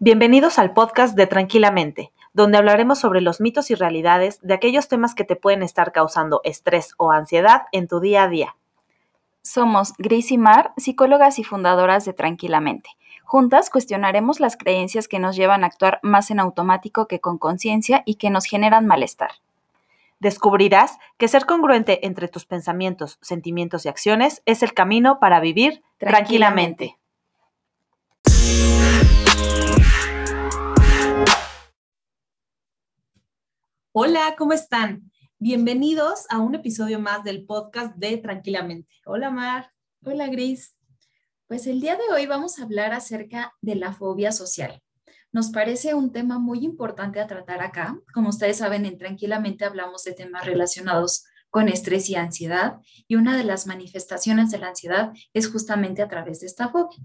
Bienvenidos al podcast de Tranquilamente, donde hablaremos sobre los mitos y realidades de aquellos temas que te pueden estar causando estrés o ansiedad en tu día a día. Somos Grace y Mar, psicólogas y fundadoras de Tranquilamente. Juntas cuestionaremos las creencias que nos llevan a actuar más en automático que con conciencia y que nos generan malestar. Descubrirás que ser congruente entre tus pensamientos, sentimientos y acciones es el camino para vivir tranquilamente. Hola, ¿cómo están? Bienvenidos a un episodio más del podcast de Tranquilamente. Hola, Mar. Hola, Gris. Pues el día de hoy vamos a hablar acerca de la fobia social. Nos parece un tema muy importante a tratar acá. Como ustedes saben, en Tranquilamente hablamos de temas relacionados con estrés y ansiedad. Y una de las manifestaciones de la ansiedad es justamente a través de esta fobia.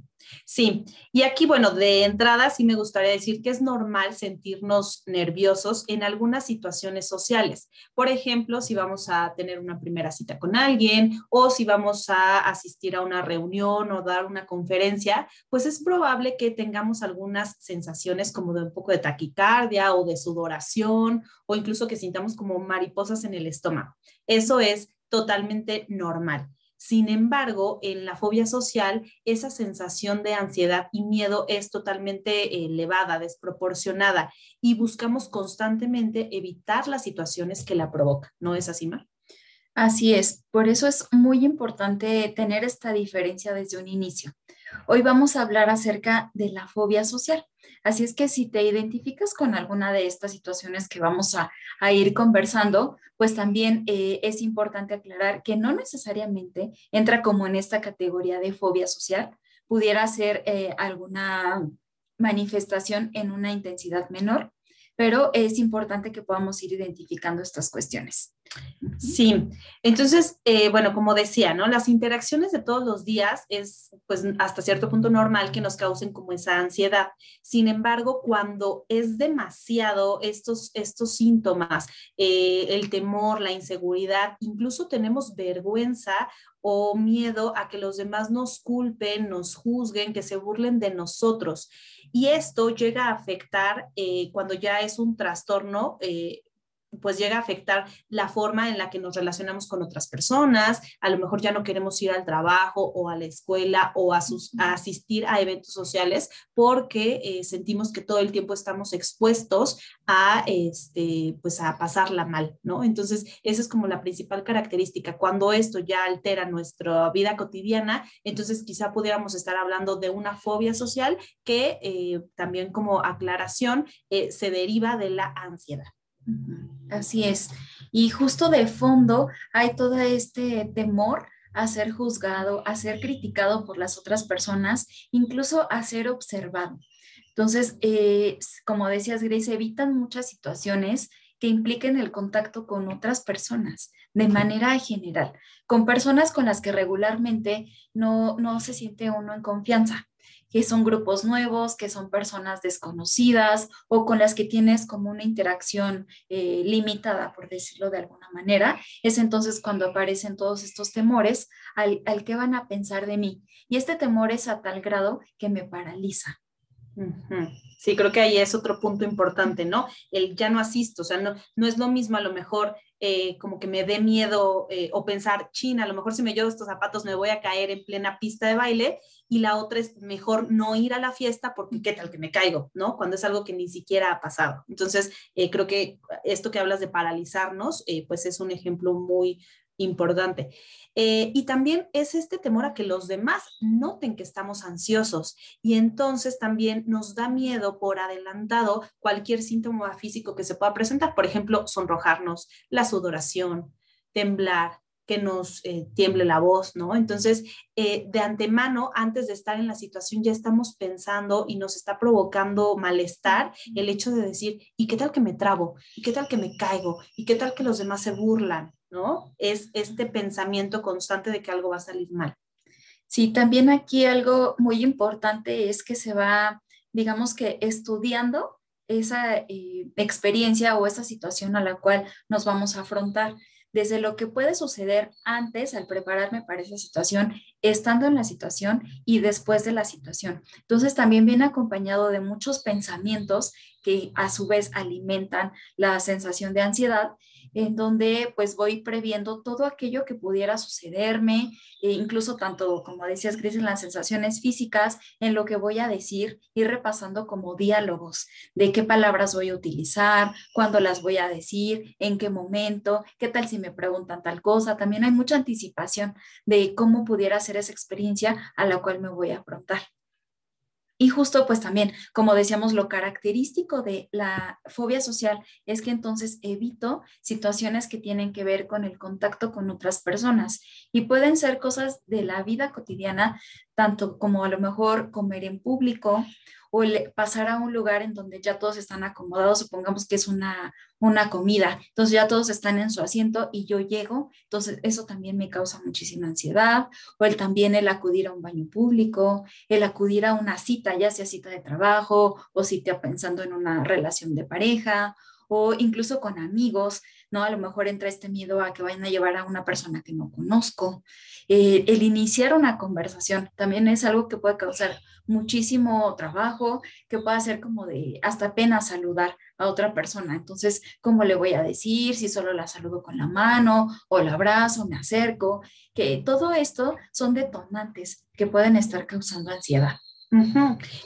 Sí, y aquí, bueno, de entrada sí me gustaría decir que es normal sentirnos nerviosos en algunas situaciones sociales. Por ejemplo, si vamos a tener una primera cita con alguien o si vamos a asistir a una reunión o dar una conferencia, pues es probable que tengamos algunas sensaciones como de un poco de taquicardia o de sudoración o incluso que sintamos como mariposas en el estómago. Eso es totalmente normal. Sin embargo, en la fobia social, esa sensación de ansiedad y miedo es totalmente elevada, desproporcionada y buscamos constantemente evitar las situaciones que la provocan. ¿No es así, Mar? Así es. Por eso es muy importante tener esta diferencia desde un inicio. Hoy vamos a hablar acerca de la fobia social. Así es que si te identificas con alguna de estas situaciones que vamos a, ir conversando, pues también eh, es importante aclarar que no necesariamente entra como en esta categoría de fobia social, pudiera ser eh, alguna manifestación en una intensidad menor, pero es importante que podamos ir identificando estas cuestiones. Sí, entonces, eh, bueno, como decía, ¿no? Las interacciones de todos los días es, pues, hasta cierto punto normal que nos causen como esa ansiedad. Sin embargo, cuando es demasiado estos, estos síntomas, eh, el temor, la inseguridad, incluso tenemos vergüenza o miedo a que los demás nos culpen, nos juzguen, que se burlen de nosotros. Y esto llega a afectar eh, cuando ya es un trastorno pues llega a afectar la forma en la que nos relacionamos con otras personas, a lo mejor ya no queremos ir al trabajo o a la escuela o a, asistir a eventos sociales porque eh, sentimos que todo el tiempo estamos expuestos a, este, pues a pasarla mal, ¿no? Entonces, esa es como la principal característica. Cuando esto ya altera nuestra vida cotidiana, entonces quizá pudiéramos estar hablando de una fobia social que eh, también como aclaración eh, se deriva de la ansiedad. Así es. Y justo de fondo hay todo este temor a ser juzgado, a ser criticado por las otras personas, incluso a ser observado. Entonces, eh, como decías, Grace, evitan muchas situaciones que impliquen el contacto con otras personas de manera general, con personas con las que regularmente no, no se siente uno en confianza que son grupos nuevos, que son personas desconocidas o con las que tienes como una interacción eh, limitada, por decirlo de alguna manera, es entonces cuando aparecen todos estos temores al, al que van a pensar de mí. Y este temor es a tal grado que me paraliza. Sí, creo que ahí es otro punto importante, ¿no? El ya no asisto, o sea, no, no es lo mismo a lo mejor eh, como que me dé miedo eh, o pensar, China, a lo mejor si me llevo estos zapatos me voy a caer en plena pista de baile y la otra es mejor no ir a la fiesta porque qué tal que me caigo, ¿no? Cuando es algo que ni siquiera ha pasado. Entonces, eh, creo que esto que hablas de paralizarnos, pues es un ejemplo muy, importante. Eh, y también es este temor a que los demás noten que estamos ansiosos y entonces también nos da miedo por adelantado cualquier síntoma físico que se pueda presentar, por ejemplo, sonrojarnos, la sudoración, temblar, que nos eh, tiemble la voz, ¿no? Entonces, eh, de antemano, antes de estar en la situación, ya estamos pensando y nos está provocando malestar el hecho de decir, ¿y qué tal que me trabo? ¿Y qué tal que me caigo? ¿Y qué tal que los demás se burlan? ¿No? Es este pensamiento constante de que algo va a salir mal. Sí, también aquí algo muy importante es que se va, digamos que estudiando esa eh, experiencia o esa situación a la cual nos vamos a afrontar desde lo que puede suceder antes al prepararme para esa situación estando en la situación y después de la situación. Entonces también viene acompañado de muchos pensamientos que a su vez alimentan la sensación de ansiedad en donde pues voy previendo todo aquello que pudiera sucederme, e incluso tanto, como decías, Cris, en las sensaciones físicas, en lo que voy a decir, ir repasando como diálogos de qué palabras voy a utilizar, cuándo las voy a decir, en qué momento, qué tal si me preguntan tal cosa. También hay mucha anticipación de cómo pudiera ser esa experiencia a la cual me voy a afrontar. Y justo pues también, como decíamos, lo característico de la fobia social es que entonces evito situaciones que tienen que ver con el contacto con otras personas y pueden ser cosas de la vida cotidiana, tanto como a lo mejor comer en público o pasar a un lugar en donde ya todos están acomodados, supongamos que es una, una comida, entonces ya todos están en su asiento y yo llego, entonces eso también me causa muchísima ansiedad, o el también el acudir a un baño público, el acudir a una cita, ya sea cita de trabajo o cita pensando en una relación de pareja o incluso con amigos, ¿no? A lo mejor entra este miedo a que vayan a llevar a una persona que no conozco. Eh, el iniciar una conversación también es algo que puede causar muchísimo trabajo, que puede hacer como de hasta pena saludar a otra persona. Entonces, ¿cómo le voy a decir? Si solo la saludo con la mano o la abrazo, me acerco, que todo esto son detonantes que pueden estar causando ansiedad.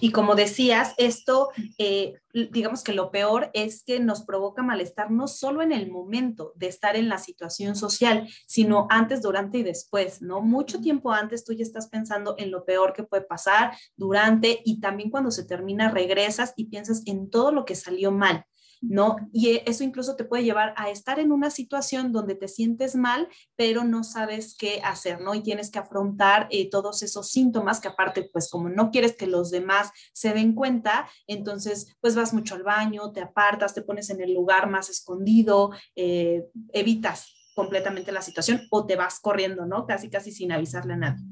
Y como decías, esto, eh, digamos que lo peor es que nos provoca malestar no solo en el momento de estar en la situación social, sino antes, durante y después, ¿no? Mucho tiempo antes tú ya estás pensando en lo peor que puede pasar, durante y también cuando se termina regresas y piensas en todo lo que salió mal. ¿No? Y e, eso incluso te puede llevar a estar en una situación donde te sientes mal, pero no sabes qué hacer, ¿no? Y tienes que afrontar eh, todos esos síntomas que aparte, pues como no quieres que los demás se den cuenta, entonces pues vas mucho al baño, te apartas, te pones en el lugar más escondido, eh, evitas completamente la situación o te vas corriendo, ¿no? Casi, casi sin avisarle a nadie.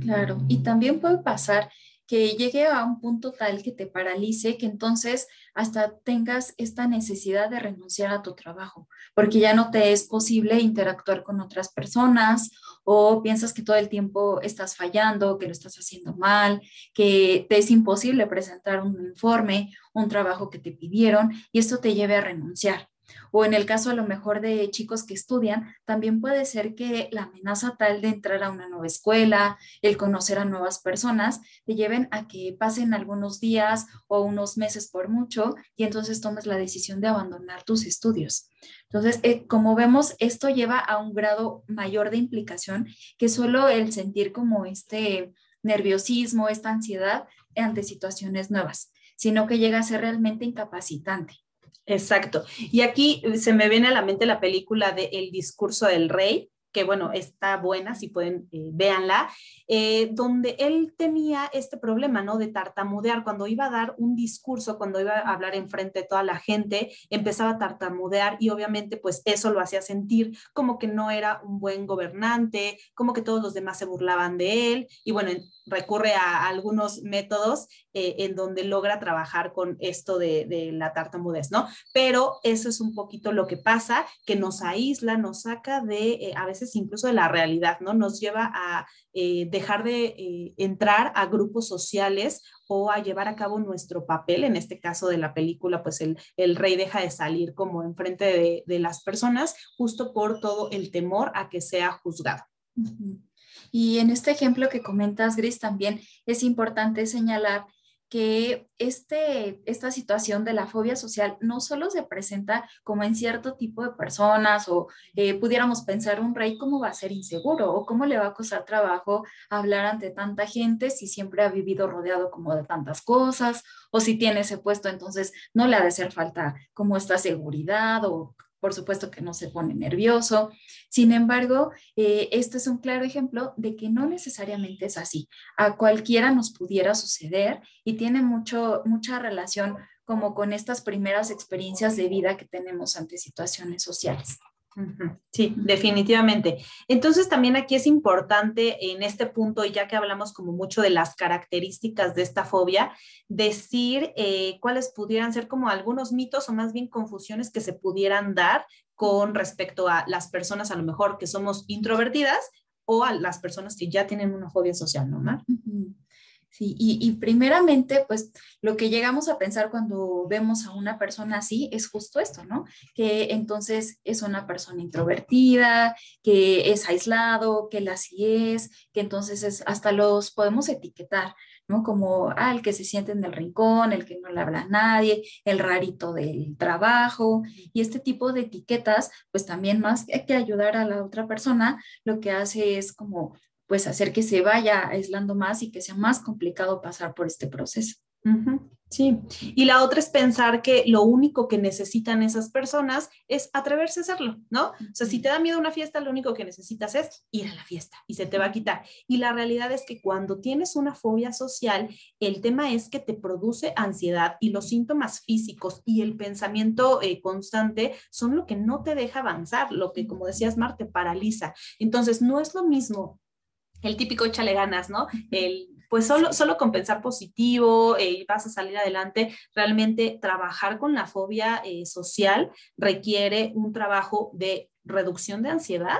Claro, y también puede pasar que llegue a un punto tal que te paralice, que entonces hasta tengas esta necesidad de renunciar a tu trabajo, porque ya no te es posible interactuar con otras personas o piensas que todo el tiempo estás fallando, que lo estás haciendo mal, que te es imposible presentar un informe, un trabajo que te pidieron y esto te lleve a renunciar. O en el caso a lo mejor de chicos que estudian, también puede ser que la amenaza tal de entrar a una nueva escuela, el conocer a nuevas personas, te lleven a que pasen algunos días o unos meses por mucho y entonces tomes la decisión de abandonar tus estudios. Entonces, eh, como vemos, esto lleva a un grado mayor de implicación que solo el sentir como este nerviosismo, esta ansiedad ante situaciones nuevas, sino que llega a ser realmente incapacitante. Exacto. Y aquí se me viene a la mente la película de El discurso del rey, que bueno, está buena, si pueden, eh, véanla, eh, donde él tenía este problema, ¿no? De tartamudear. Cuando iba a dar un discurso, cuando iba a hablar enfrente de toda la gente, empezaba a tartamudear y obviamente pues eso lo hacía sentir como que no era un buen gobernante, como que todos los demás se burlaban de él y bueno, recurre a algunos métodos eh, en donde logra trabajar con esto de, la tartamudez, ¿no? Pero eso es un poquito lo que pasa, que nos aísla, nos saca de, eh, a veces incluso de la realidad, ¿no? Nos lleva a eh, dejar de entrar a grupos sociales o a llevar a cabo nuestro papel, en este caso de la película, pues el, rey deja de salir como enfrente de, de las personas justo por todo el temor a que sea juzgado. Y en este ejemplo que comentas, Gris, también es importante señalar que este, esta situación de la fobia social no solo se presenta como en cierto tipo de personas o eh, pudiéramos pensar un rey cómo va a ser inseguro o cómo le va a costar trabajo hablar ante tanta gente si siempre ha vivido rodeado como de tantas cosas o si tiene ese puesto entonces no le ha de hacer falta como esta seguridad o por supuesto que no se pone nervioso. Sin embargo, eh, este es un claro ejemplo de que no necesariamente es así. A cualquiera nos pudiera suceder y tiene mucho, mucha relación como con estas primeras experiencias de vida que tenemos ante situaciones sociales. Sí, definitivamente. Entonces también aquí es importante en este punto, ya que hablamos como mucho de las características de esta fobia, decir eh, cuáles pudieran ser como algunos mitos o más bien confusiones que se pudieran dar con respecto a las personas a lo mejor que somos introvertidas o a las personas que ya tienen una fobia social, ¿no, Mar? Sí, y, primeramente, pues lo que llegamos a pensar cuando vemos a una persona así es justo esto, ¿no? Que entonces es una persona introvertida, que es aislado, que la así es, que entonces es, hasta los podemos etiquetar, ¿no? Como al que se siente en el rincón, el que no le habla a nadie, el rarito del trabajo, y este tipo de etiquetas, pues también más que ayudar a la otra persona, lo que hace es como pues hacer que se vaya aislando más y que sea más complicado pasar por este proceso. Sí, y la otra es pensar que lo único que necesitan esas personas es atreverse a hacerlo, ¿no? O sea, si te da miedo una fiesta, lo único que necesitas es ir a la fiesta y se te va a quitar. Y la realidad es que cuando tienes una fobia social, el tema es que te produce ansiedad y los síntomas físicos y el pensamiento eh, constante son lo que no te deja avanzar, lo que, como decías, Mar, te paraliza. Entonces, no es lo mismo el típico échale ganas, ¿no? El, pues solo, solo con pensar positivo eh, vas a salir adelante. Realmente trabajar con la fobia eh, social requiere un trabajo de reducción de ansiedad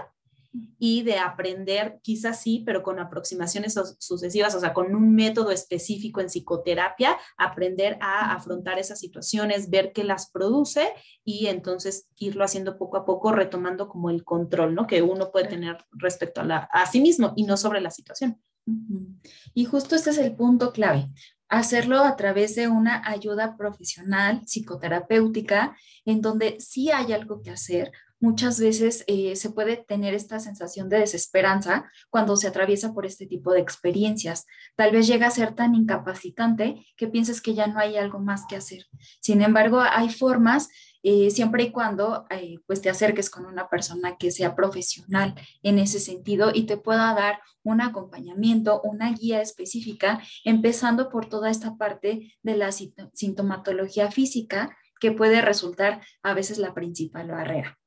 y de aprender, quizás sí, pero con aproximaciones sucesivas, o sea, con un método específico en psicoterapia, aprender a afrontar esas situaciones, ver qué las produce y entonces irlo haciendo poco a poco, retomando como el control, ¿no? Que uno puede tener respecto a, la, a sí mismo y no sobre la situación. Y justo este es el punto clave hacerlo a través de una ayuda profesional psicoterapéutica en donde sí hay algo que hacer, muchas veces eh, se puede tener esta sensación de desesperanza cuando se atraviesa por este tipo de experiencias. Tal vez llega a ser tan incapacitante que pienses que ya no hay algo más que hacer. Sin embargo, hay formas, eh, siempre y cuando eh, pues te acerques con una persona que sea profesional en ese sentido y te pueda dar un acompañamiento, una guía específica, empezando por toda esta parte de la sintomatología física que puede resultar a veces la principal barrera.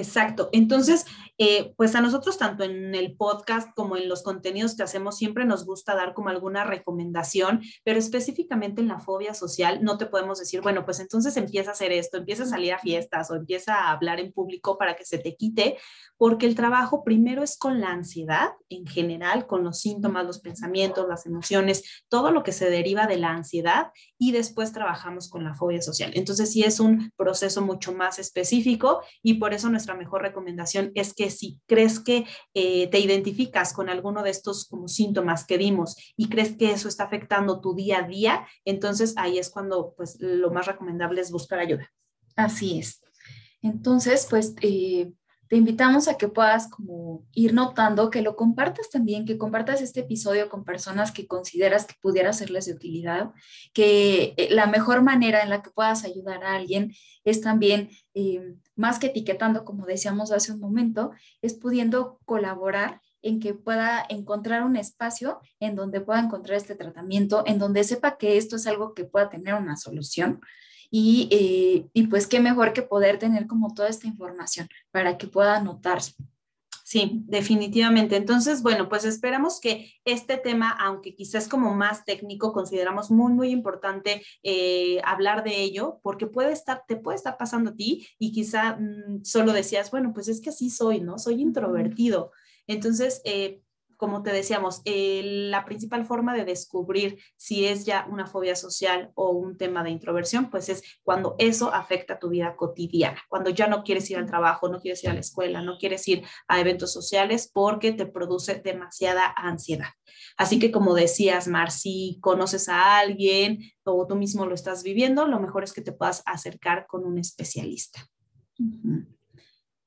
Exacto. Entonces, eh, pues a nosotros, tanto en el podcast como en los contenidos que hacemos, siempre nos gusta dar como alguna recomendación, pero específicamente en la fobia social, no te podemos decir, bueno, pues entonces empieza a hacer esto, empieza a salir a fiestas o empieza a hablar en público para que se te quite, porque el trabajo primero es con la ansiedad en general, con los síntomas, los pensamientos, las emociones, todo lo que se deriva de la ansiedad y después trabajamos con la fobia social. Entonces, sí es un proceso mucho más específico y por eso nuestra mejor recomendación es que si crees que eh, te identificas con alguno de estos como síntomas que vimos y crees que eso está afectando tu día a día, entonces ahí es cuando pues lo más recomendable es buscar ayuda. Así es. Entonces, pues eh, te invitamos a que puedas como ir notando, que lo compartas también, que compartas este episodio con personas que consideras que pudiera serles de utilidad, que eh, la mejor manera en la que puedas ayudar a alguien es también, eh, más que etiquetando, como decíamos hace un momento, es pudiendo colaborar en que pueda encontrar un espacio en donde pueda encontrar este tratamiento, en donde sepa que esto es algo que pueda tener una solución, eh, y, pues qué mejor que poder tener como toda esta información para que pueda anotarse. Sí, definitivamente. Entonces, bueno, pues esperamos que este tema, aunque quizás como más técnico, consideramos muy, muy importante eh, hablar de ello, porque puede estar, te puede estar pasando a ti y quizá mm, solo decías, bueno, pues es que así soy, ¿no? Soy introvertido. Entonces, eh, como te decíamos, eh, la principal forma de descubrir si es ya una fobia social o un tema de introversión, pues es cuando eso afecta tu vida cotidiana, cuando ya no quieres ir al trabajo, no quieres ir a la escuela, no quieres ir a eventos sociales porque te produce demasiada ansiedad. Así que como decías, Mar, si conoces a alguien o tú mismo lo estás viviendo, lo mejor es que te puedas acercar con un especialista.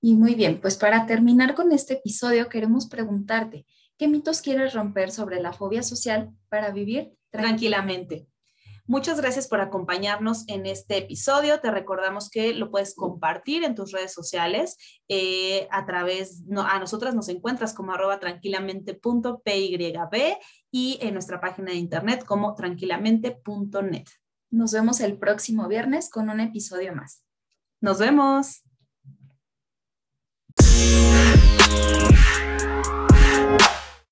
Y muy bien, pues para terminar con este episodio queremos preguntarte, ¿Qué mitos quieres romper sobre la fobia social para vivir tranquilamente? Muchas gracias por acompañarnos en este episodio. Te recordamos que lo puedes compartir en tus redes sociales eh, a través, a nosotras nos encuentras como arroba tranquilamente.pyb y en nuestra página de internet como tranquilamente.net. Nos vemos el próximo viernes con un episodio más. Nos vemos.